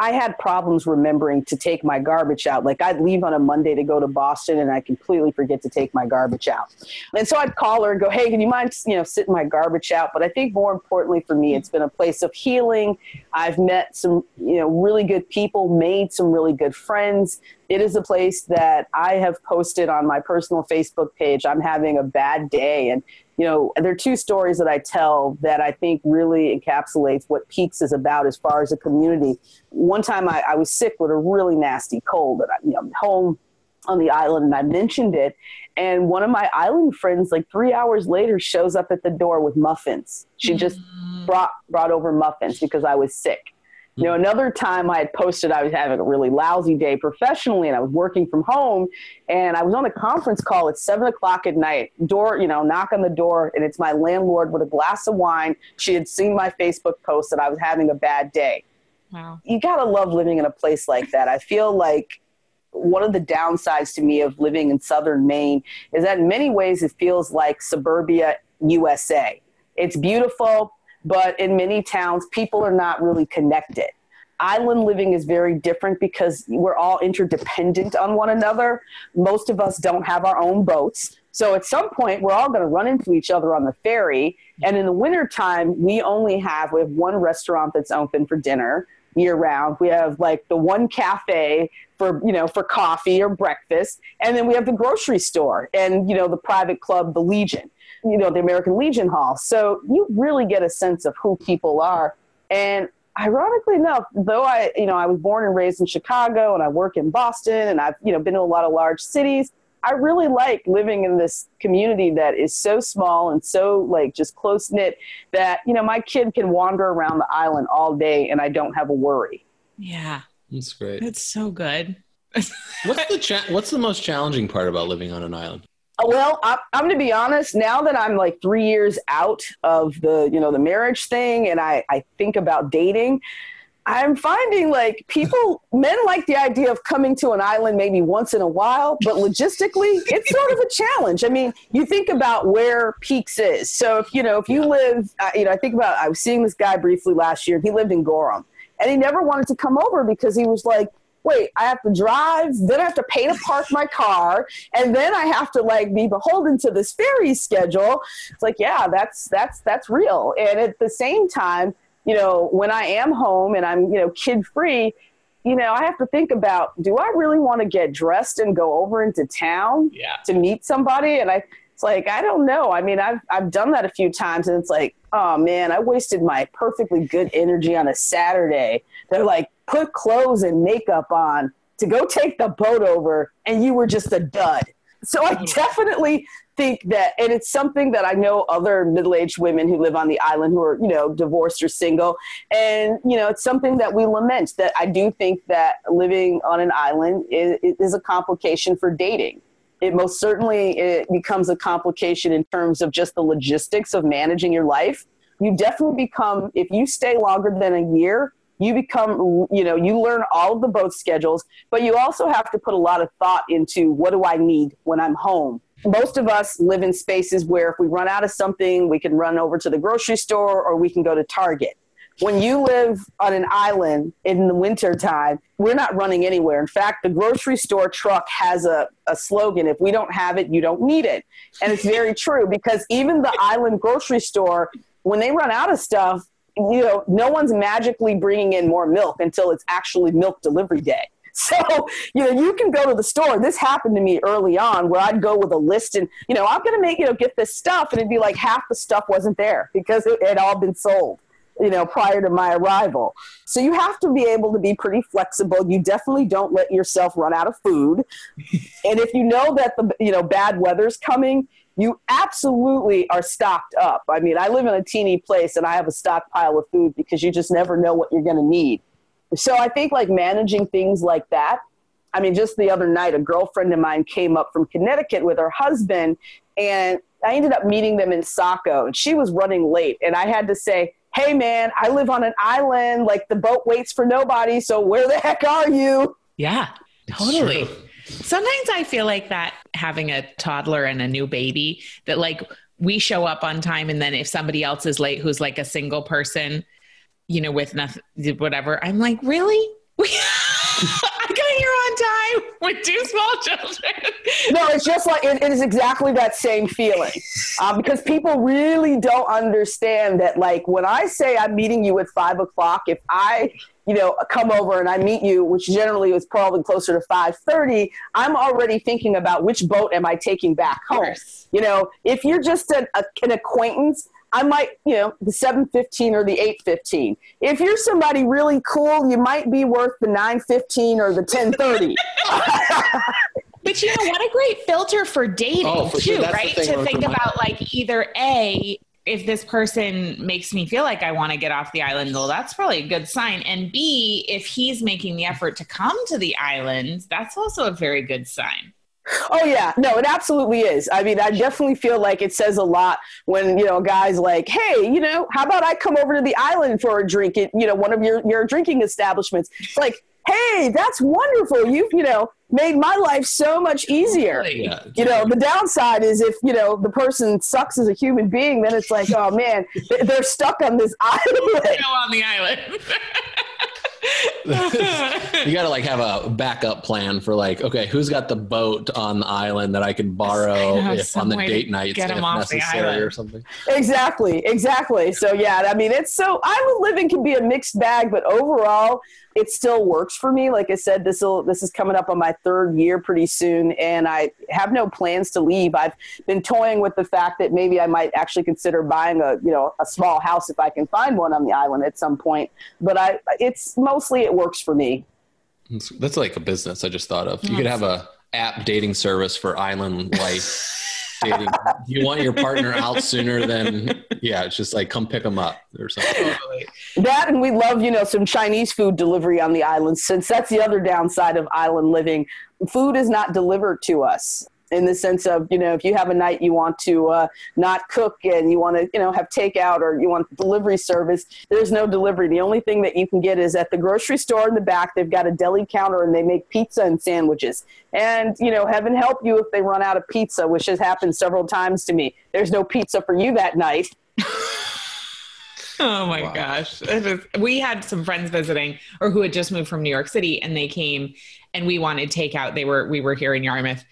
I had problems remembering to take my garbage out. Like I'd leave on a Monday to go to Boston and I completely forget to take my garbage out. And so I'd call her and go, Hey, can you mind, you know, sitting my garbage out? But I think more importantly for me, it's been a place of healing. I've met some, you know, really good people, made some really good friends. It is a place that I have posted on my personal Facebook page. I'm having a bad day and you know, there are two stories that I tell that I think really encapsulates what Peaks is about as far as a community. One time I, I was sick with a really nasty cold, and I, you know, I'm home on the island, and I mentioned it. And one of my island friends, like three hours later, shows up at the door with muffins. She just mm. brought brought over muffins because I was sick. You know, another time I had posted I was having a really lousy day professionally and I was working from home and I was on a conference call at seven o'clock at night. Door, you know, knock on the door and it's my landlord with a glass of wine. She had seen my Facebook post that I was having a bad day. Wow. You gotta love living in a place like that. I feel like one of the downsides to me of living in southern Maine is that in many ways it feels like suburbia USA. It's beautiful but in many towns, people are not really connected. Island living is very different because we're all interdependent on one another. Most of us don't have our own boats. So at some point, we're all going to run into each other on the ferry. And in the wintertime, we only have, we have one restaurant that's open for dinner year round. We have like the one cafe for, you know, for coffee or breakfast. And then we have the grocery store and, you know, the private club, the Legion you know, the American Legion Hall. So you really get a sense of who people are. And ironically enough, though I, you know, I was born and raised in Chicago and I work in Boston and I've, you know, been to a lot of large cities. I really like living in this community that is so small and so like just close knit that, you know, my kid can wander around the island all day and I don't have a worry. Yeah. That's great. It's so good. what's the cha- what's the most challenging part about living on an island? Well, I, am going to be honest. Now that I'm like three years out of the, you know, the marriage thing, and I, I think about dating, I'm finding like people, men like the idea of coming to an island maybe once in a while, but logistically, it's sort of a challenge. I mean, you think about where Peaks is. So if you know, if you live, uh, you know, I think about. I was seeing this guy briefly last year. He lived in Gorham, and he never wanted to come over because he was like, wait, I have to drive, then I have to pay to park my car, and then I have to like be beholden to this ferry schedule. It's like, yeah, that's that's that's real. And at the same time, you know, when I am home and I'm, you know, kid free, you know, I have to think about do I really want to get dressed and go over into town yeah. to meet somebody? And I it's like, I don't know. I mean, I've I've done that a few times and it's like, oh man, I wasted my perfectly good energy on a Saturday. They're like, put clothes and makeup on to go take the boat over and you were just a dud. So I mm. definitely think that, and it's something that I know other middle aged women who live on the island who are, you know, divorced or single. And, you know, it's something that we lament that I do think that living on an island is, is a complication for dating. It most certainly it becomes a complication in terms of just the logistics of managing your life. You definitely become, if you stay longer than a year, you become you know you learn all of the boat schedules but you also have to put a lot of thought into what do i need when i'm home most of us live in spaces where if we run out of something we can run over to the grocery store or we can go to target when you live on an island in the winter time we're not running anywhere in fact the grocery store truck has a, a slogan if we don't have it you don't need it and it's very true because even the island grocery store when they run out of stuff you know, no one's magically bringing in more milk until it's actually milk delivery day. So, you know, you can go to the store. This happened to me early on where I'd go with a list and, you know, I'm going to make, you know, get this stuff. And it'd be like half the stuff wasn't there because it had all been sold, you know, prior to my arrival. So you have to be able to be pretty flexible. You definitely don't let yourself run out of food. and if you know that the, you know, bad weather's coming, you absolutely are stocked up. I mean, I live in a teeny place and I have a stockpile of food because you just never know what you're going to need. So I think like managing things like that. I mean, just the other night, a girlfriend of mine came up from Connecticut with her husband, and I ended up meeting them in Saco, and she was running late, and I had to say, "Hey, man, I live on an island. Like the boat waits for nobody. So where the heck are you?" Yeah, totally. Sometimes I feel like that having a toddler and a new baby that like we show up on time and then if somebody else is late who's like a single person you know, with nothing, whatever. I'm like, really? I got here on time with two small children. no, it's just like it, it is exactly that same feeling um, because people really don't understand that. Like when I say I'm meeting you at five o'clock, if I you know come over and I meet you, which generally is probably closer to five thirty, I'm already thinking about which boat am I taking back home. You know, if you're just an, a, an acquaintance I might, you know, the 715 or the 815. If you're somebody really cool, you might be worth the 915 or the 1030. but you know what a great filter for dating oh, for too, sure. right? To think about like either A, if this person makes me feel like I want to get off the island, well, that's probably a good sign. And B, if he's making the effort to come to the island, that's also a very good sign. Oh yeah, no, it absolutely is. I mean, I definitely feel like it says a lot when you know guys like, hey, you know, how about I come over to the island for a drink at you know one of your your drinking establishments? It's like, hey, that's wonderful. You've you know made my life so much easier. Yeah, you know, the downside is if you know the person sucks as a human being, then it's like, oh man, they're stuck on this island. on the island. you got to like have a backup plan for like, okay, who's got the boat on the island that I can borrow if on the date nights if necessary or something. Exactly, exactly. So yeah, I mean, it's so island living can be a mixed bag, but overall, it still works for me. Like I said, this will this is coming up on my third year pretty soon, and I have no plans to leave. I've been toying with the fact that maybe I might actually consider buying a you know a small house if I can find one on the island at some point. But I it's mostly it works for me. That's like a business I just thought of. You could have a app dating service for island life. dating. you want your partner out sooner than yeah, it's just like come pick them up or something. That and we love you know some Chinese food delivery on the island since that's the other downside of island living. Food is not delivered to us in the sense of you know if you have a night you want to uh, not cook and you want to you know have takeout or you want delivery service there's no delivery the only thing that you can get is at the grocery store in the back they've got a deli counter and they make pizza and sandwiches and you know heaven help you if they run out of pizza which has happened several times to me there's no pizza for you that night Oh my wow. gosh. we had some friends visiting or who had just moved from New York City and they came and we wanted takeout. They were we were here in Yarmouth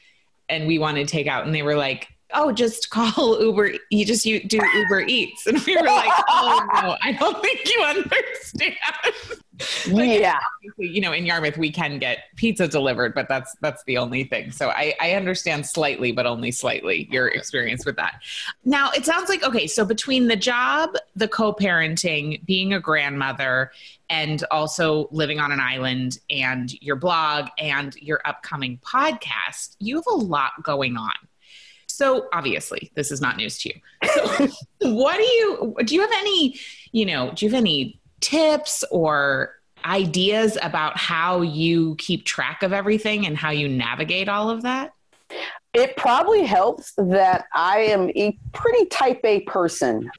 and we wanted takeout and they were like oh just call uber you just you do uber eats. And we were like oh no i don't think you understand yeah you know in yarmouth we can get pizza delivered but that's that's the only thing so i i understand slightly but only slightly your experience with that now it sounds like okay so between the job the co-parenting being a grandmother and also living on an island and your blog and your upcoming podcast, you have a lot going on. So obviously, this is not news to you. So what do you do you have any, you know, do you have any tips or ideas about how you keep track of everything and how you navigate all of that? It probably helps that I am a pretty type A person.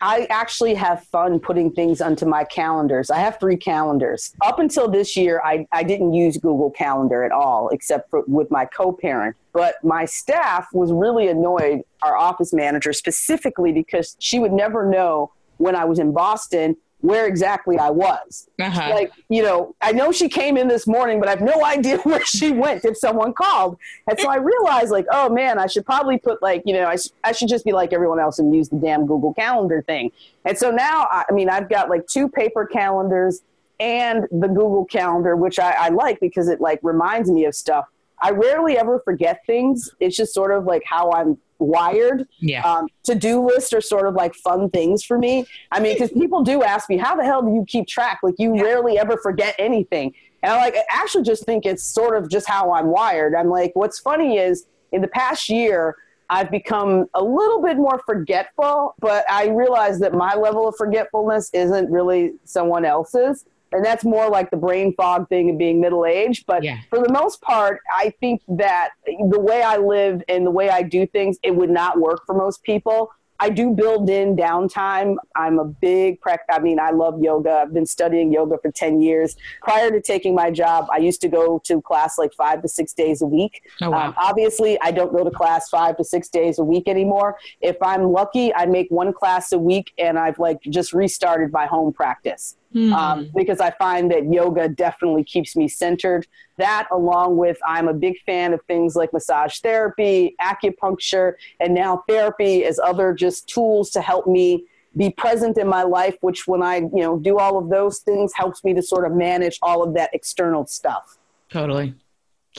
I actually have fun putting things onto my calendars. I have three calendars. Up until this year, I, I didn't use Google Calendar at all, except for with my co parent. But my staff was really annoyed, our office manager specifically, because she would never know when I was in Boston where exactly I was. Uh-huh. Like, you know, I know she came in this morning, but I have no idea where she went if someone called. And so I realized, like, oh man, I should probably put, like, you know, I, I should just be like everyone else and use the damn Google Calendar thing. And so now, I mean, I've got like two paper calendars and the Google Calendar, which I, I like because it like reminds me of stuff. I rarely ever forget things. It's just sort of like how I'm wired. Yeah. Um, to do lists are sort of like fun things for me. I mean, because people do ask me, how the hell do you keep track? Like, you rarely ever forget anything. And I like, I actually just think it's sort of just how I'm wired. I'm like, what's funny is in the past year, I've become a little bit more forgetful, but I realize that my level of forgetfulness isn't really someone else's. And that's more like the brain fog thing of being middle aged. But Yeah. for the most part, I think that the way I live and the way I do things, it would not work for most people. I do build in downtime. I'm a big prac. I mean, I love yoga. I've been studying yoga for 10 years. Prior to taking my job, I used to go to class like five to six days a week. Oh, wow. Um, obviously, I don't go to class five to six days a week anymore. If I'm lucky, I make one class a week and I've like just restarted my home practice um, because I find that yoga definitely keeps me centered. That, along with I'm a big fan of things like massage therapy, acupuncture, and now therapy as other just tools to help me be present in my life. Which, when I you know do all of those things, helps me to sort of manage all of that external stuff. Totally.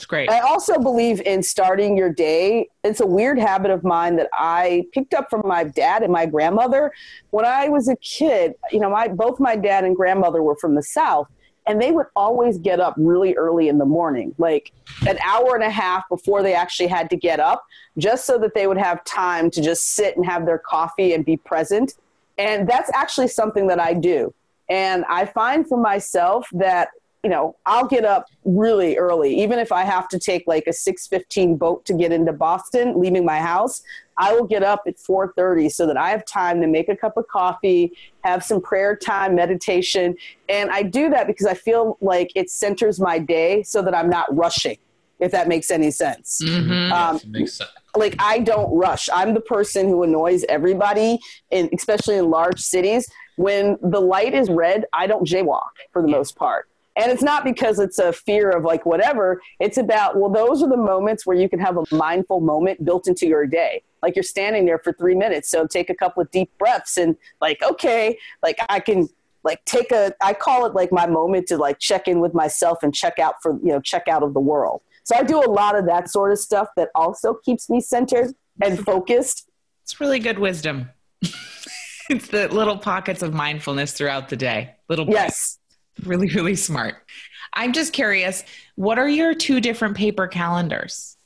It's great. I also believe in starting your day. It's a weird habit of mine that I picked up from my dad and my grandmother. When I was a kid, you know, my both my dad and grandmother were from the South, and they would always get up really early in the morning, like an hour and a half before they actually had to get up, just so that they would have time to just sit and have their coffee and be present. And that's actually something that I do. And I find for myself that you know i'll get up really early even if i have to take like a 6.15 boat to get into boston leaving my house i will get up at 4.30 so that i have time to make a cup of coffee have some prayer time meditation and i do that because i feel like it centers my day so that i'm not rushing if that makes any sense Mhm. um, Yes, makes sense. like I don't rush. I'm the person who annoys everybody, in, especially in large cities. When the light is red, I don't jaywalk for the most part. And it's not because it's a fear of like whatever. It's about, well, those are the moments where you can have a mindful moment built into your day. Like you're standing there for three minutes. So take a couple of deep breaths and like, okay, like I can like take a, I call it like my moment to like check in with myself and check out for, you know, check out of the world. So I do a lot of that sort of stuff that also keeps me centered and focused. It's really good wisdom. it's the little pockets of mindfulness throughout the day. Little breaks. Yes. Really, really smart. I'm just curious, what are your two different paper calendars?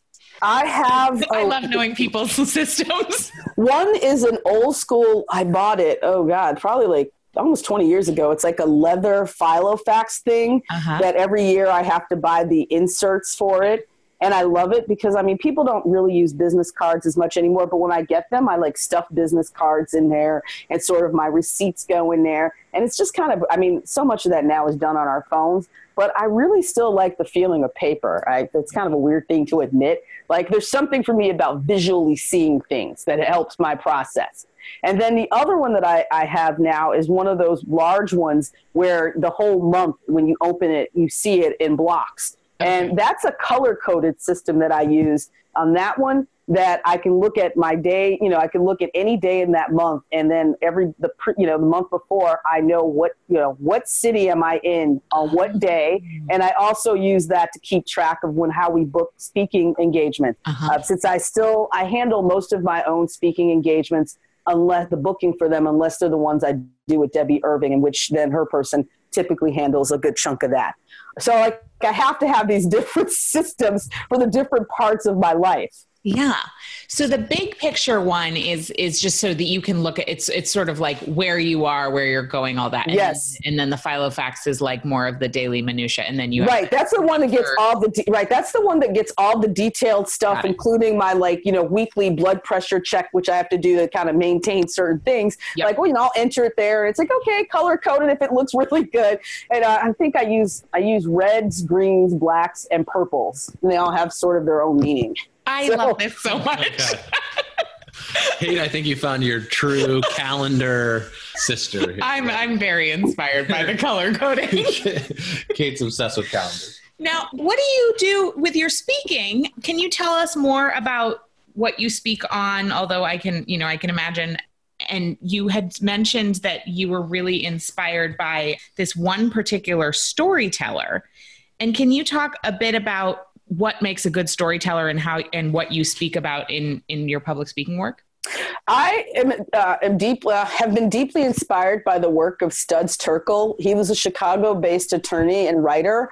I have I oh, love knowing people's systems. one is an old school I bought it. Oh god, probably like almost 20 years ago. It's like a leather filofax thing Uh-huh. that every year I have to buy the inserts for it. And I love it because I mean people don't really use business cards as much anymore, but when I get them, I like stuff business cards in there and sort of my receipts go in there. And it's just kind of I mean, so much of that now is done on our phones, but I really still like the feeling of paper. I, it's kind of a weird thing to admit. Like there's something for me about visually seeing things that helps my process. And then the other one that I, I have now is one of those large ones where the whole month, when you open it, you see it in blocks. And that's a color coded system that I use on that one that I can look at my day, you know, I can look at any day in that month and then every the you know, the month before I know what, you know, what city am I in on what day and I also use that to keep track of when how we book speaking engagements. Uh-huh. Uh, since I still I handle most of my own speaking engagements unless the booking for them unless they're the ones I do with Debbie Irving in which then her person typically handles a good chunk of that. So like I have to have these different systems for the different parts of my life. Yeah. So the big picture one is is just so that you can look at it's it's sort of like where you are, where you're going, all that. And Yes. Then, and then the Filofax is like more of the daily minutia, and then you have Right, that's the one that gets all the de- right. That's the one that gets all the detailed stuff, including my like you know weekly blood pressure check, which I have to do to kind of maintain certain things. Yep. Like, well, you know, I'll enter it there. It's like okay, color coded if it looks really good. And uh, I think I use I use reds, greens, blacks, and purples. And they all have sort of their own meaning. I So- love this so much. Okay. Kate, I think you found your true calendar sister. here. I'm I'm very inspired by the color coding. Kate's obsessed with calendars. Now, what do you do with your speaking? Can you tell us more about what you speak on? Although I can, you know, I can imagine and you had mentioned that you were really inspired by this one particular storyteller. And can you talk a bit about what makes a good storyteller and how and what you speak about in in your public speaking work? I am, uh, am deep, uh, have been deeply inspired by the work of Studs Terkel. He was a Chicago based attorney and writer.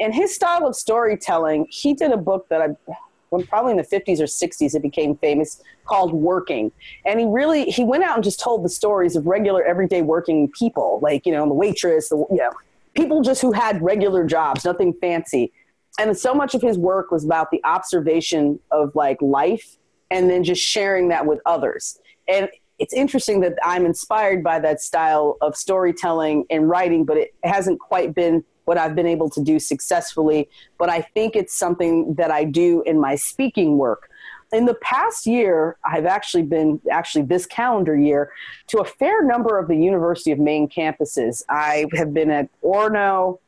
And his style of storytelling, he did a book that I, when probably in the 50s or 60s, it became famous called Working. And he really, he went out and just told the stories of regular, everyday working people, like, you know, the waitress, the, you know, people just who had regular jobs, nothing fancy. And so much of his work was about the observation of like life and then just sharing that with others. And it's interesting that I'm inspired by that style of storytelling and writing, but it hasn't quite been what I've been able to do successfully. But I think it's something that I do in my speaking work. In the past year, I've actually been, actually this calendar year, to a fair number of the University of Maine campuses. I have been at Orono,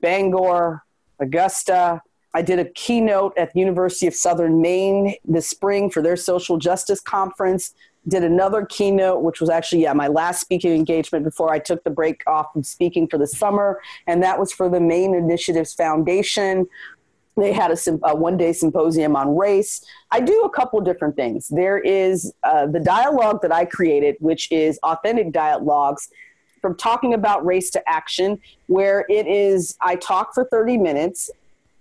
Bangor, Augusta, I did a keynote at the University of Southern Maine this spring for their social justice conference. Did another keynote, which was actually yeah my last speaking engagement before I took the break off from speaking for the summer, and that was for the Maine Initiatives Foundation. They had a, a one day symposium on race. I do a couple different things. There is uh, the dialogue that I created, which is authentic dialogues from talking about race to action, where it is I talk for 30 minutes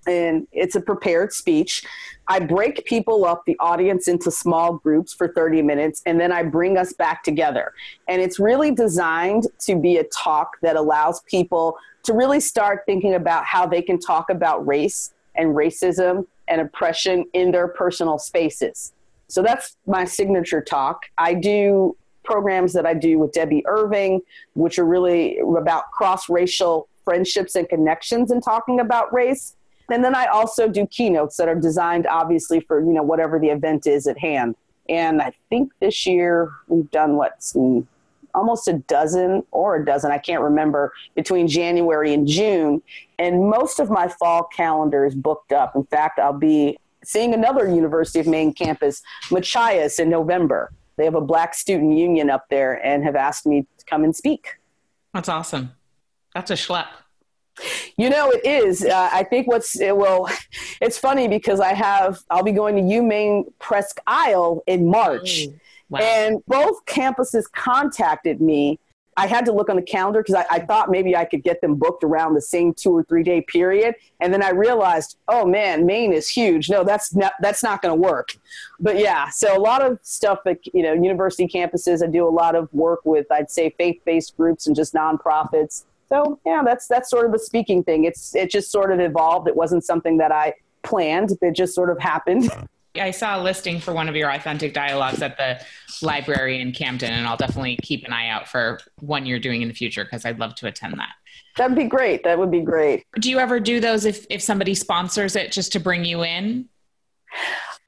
and it's a prepared speech. I break people up, the audience, into small groups for 30 minutes, and then I bring us back together. And it's really designed to be a talk that allows people to really start thinking about how they can talk about race and racism and oppression in their personal spaces. So that's my signature talk. I do programs that I do with Debbie Irving, which are really about cross racial friendships and connections and talking about race. And then I also do keynotes that are designed obviously for, you know, whatever the event is at hand. And I think this year we've done what, some, almost a dozen or a dozen, I can't remember, between January and June. And most of my fall calendar is booked up. In fact, I'll be seeing another University of Maine campus, Machias, in November. They have a black student union up there and have asked me to come and speak. That's awesome. That's a schlep. You know, it is. Uh, I think what's it, well, it's funny because I have I'll be going to UMaine Presque Isle in March, wow. and both campuses contacted me. I had to look on the calendar because I, I, thought maybe I could get them booked around the same two or three day period, and then I realized, oh man, Maine is huge. No, that's not that's not going to work. But yeah, so a lot of stuff at you know university campuses. I do a lot of work with I'd say faith based groups and just nonprofits so yeah, that's that's sort of the speaking thing. It's it just sort of evolved. It wasn't something that I planned. It just sort of happened. I saw a listing for one of your authentic dialogues at the library in Camden, and I'll definitely keep an eye out for one you're doing in the future because I'd love to attend that. That'd be great. That would be great. Do you ever do those if if somebody sponsors it just to bring you in?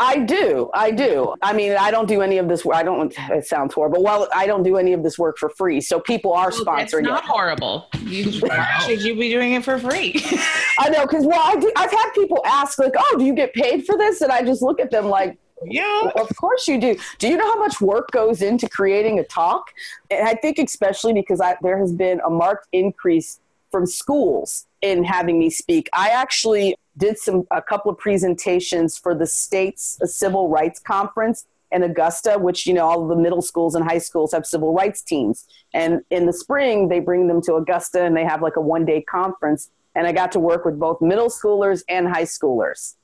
I do. I do. I mean, I don't do any of this work. I don't, it sounds horrible. Well, I don't do any of this work for free. So people are sponsoring it's not it. horrible. You, should you be doing it for free? I know. Cause well, I do, I've had people ask like, Oh, do you get paid for this? And I just look at them like, yeah, of course you do. Do you know how much work goes into creating a talk? And I think especially because I, there has been a marked increase from schools in having me speak. I actually did some a couple of presentations for the state's civil rights conference in Augusta, which you know all the middle schools and high schools have civil rights teams, and in the spring they bring them to Augusta and they have like a one day conference. And I got to work with both middle schoolers and high schoolers.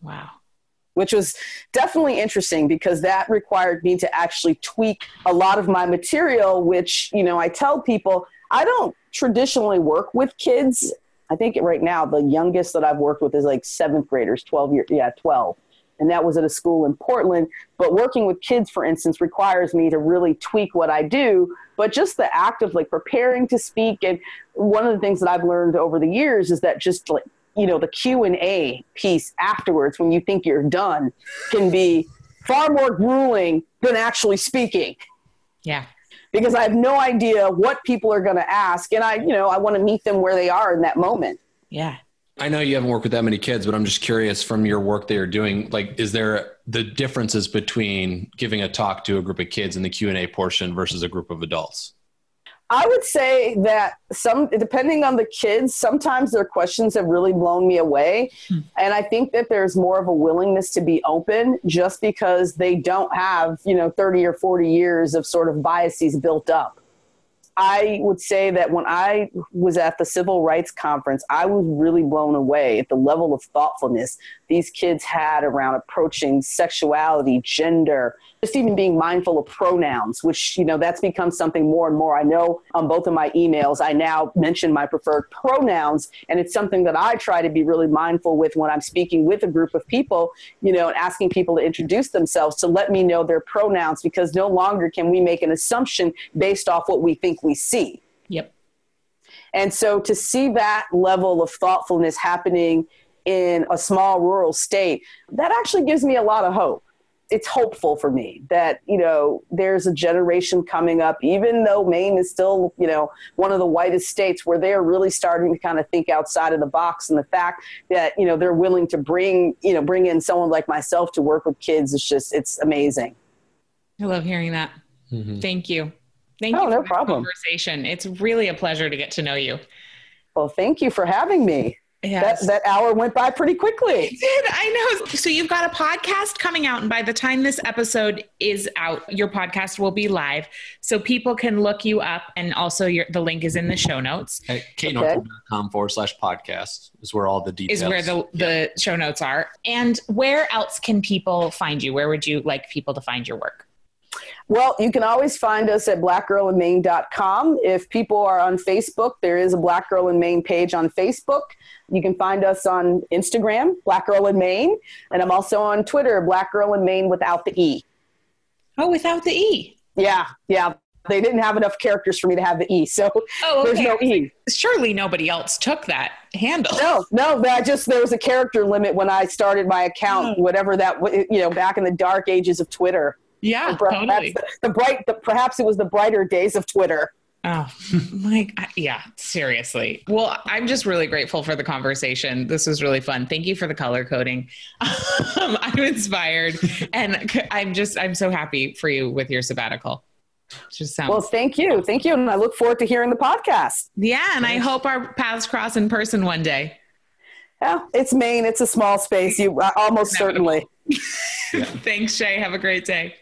Wow. Which was definitely interesting because that required me to actually tweak a lot of my material, which, you know, I tell people I don't traditionally work with kids I think right now the youngest that I've worked with is like seventh graders, 12 years, yeah, 12. And that was at a school in Portland. But working with kids, for instance, requires me to really tweak what I do. But just the act of like preparing to speak. And one of the things that I've learned over the years is that just like, you know, the Q and A piece afterwards, when you think you're done, can be far more grueling than actually speaking. Yeah because I have no idea what people are going to ask. And I, you know, I want to meet them where they are in that moment. Yeah. I know you haven't worked with that many kids, but I'm just curious from your work that you're doing, like, is there the differences between giving a talk to a group of kids in the Q&A portion versus a group of adults? I would say that some, depending on the kids, sometimes their questions have really blown me away. Hmm. And I think that there's more of a willingness to be open just because they don't have, you know, 30 or 40 years of sort of biases built up. I would say that when I was at the civil rights conference, I was really blown away at the level of thoughtfulness these kids had around approaching sexuality, gender, just even being mindful of pronouns, which, you know, that's become something more and more. I know on both of my emails, I now mention my preferred pronouns, and it's something that I try to be really mindful with when I'm speaking with a group of people, you know, and asking people to introduce themselves to let me know their pronouns because no longer can we make an assumption based off what we think we see. Yep. And so to see that level of thoughtfulness happening in a small rural state, that actually gives me a lot of hope it's hopeful for me that you know there's a generation coming up even though maine is still you know one of the whitest states where they're really starting to kind of think outside of the box and the fact that you know they're willing to bring you know bring in someone like myself to work with kids is just it's amazing. I love hearing that. Mm-hmm. thank you. Thank oh, you no problem. conversation. It's really a pleasure to get to know you. Well thank you for having me Yes. That, that hour went by pretty quickly. It did. I know. So you've got a podcast coming out, and by the time this episode is out, your podcast will be live. So people can look you up, and also your the link is in the show notes. At katenorthrup.com forward slash podcast is where all the details is where the, the show notes are. And where else can people find you? Where would you like people to find your work? Well, you can always find us at blackgirlinmaine.com. If people are on Facebook, there is a Black Girl in Maine page on Facebook. You can find us on Instagram, Black Girl in Maine, and I'm also on Twitter, Black Girl in Maine without the E. Oh, without the E. Yeah, yeah. They didn't have enough characters for me to have the E, so oh, okay. there's no E. Surely nobody else took that handle. No, no. I just there was a character limit when I started my account, oh. whatever that was, you know, back in the dark ages of Twitter. Yeah, totally. The, the bright, the, perhaps it was the brighter days of Twitter. Oh, Mike, yeah, seriously. Well, I'm just really grateful for the conversation. This was really fun. Thank you for the color coding. Um, I'm inspired and I'm just, I'm so happy for you with your sabbatical. Just sounds well, thank you. Thank you. And I look forward to hearing the podcast. Yeah. And I hope our paths cross in person one day. Yeah, it's Maine. It's a small space. You uh, almost certainly. Thanks, Shay. Have a great day.